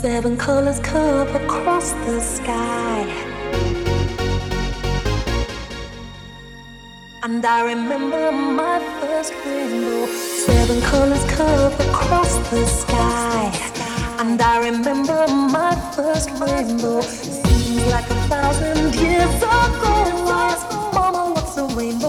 Seven colors curve across the sky. And I remember my first rainbow. Seven colors curve across the sky. And I remember my first rainbow. Seems like a thousand years ago. Mama, what's a rainbow?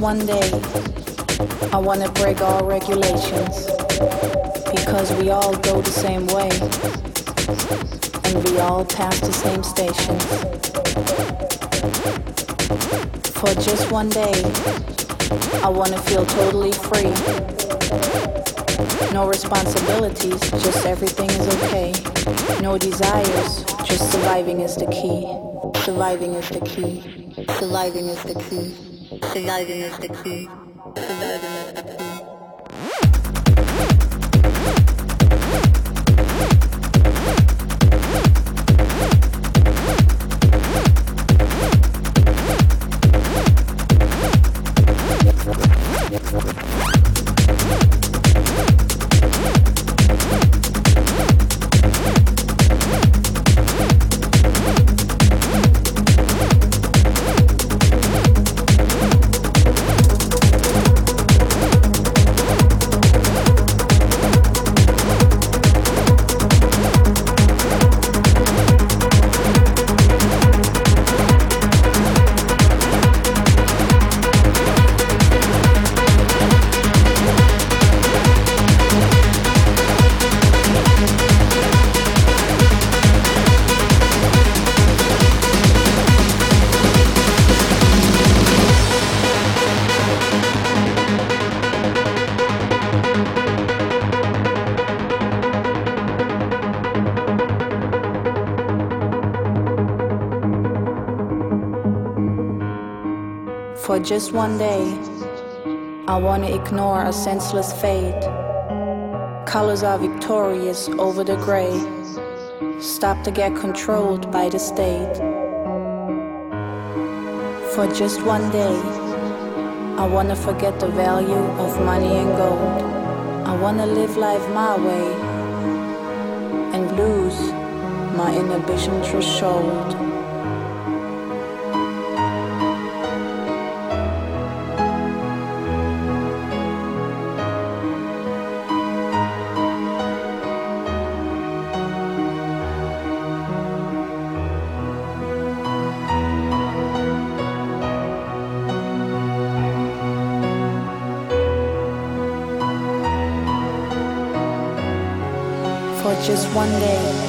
One day, I wanna break all regulations. Because we all go the same way. And we all pass the same stations. For just one day, I wanna feel totally free. No responsibilities, just everything is okay. No desires, just surviving is the key. Surviving is the key. Surviving is the key. Surviving the 60s. Surviving the 60s. Just one day, I wanna ignore a senseless fate. Colors are victorious over the gray. Stop to get controlled by the state. For just one day, I wanna forget the value of money and gold. I wanna live life my way and lose my inhibition threshold. Just one day.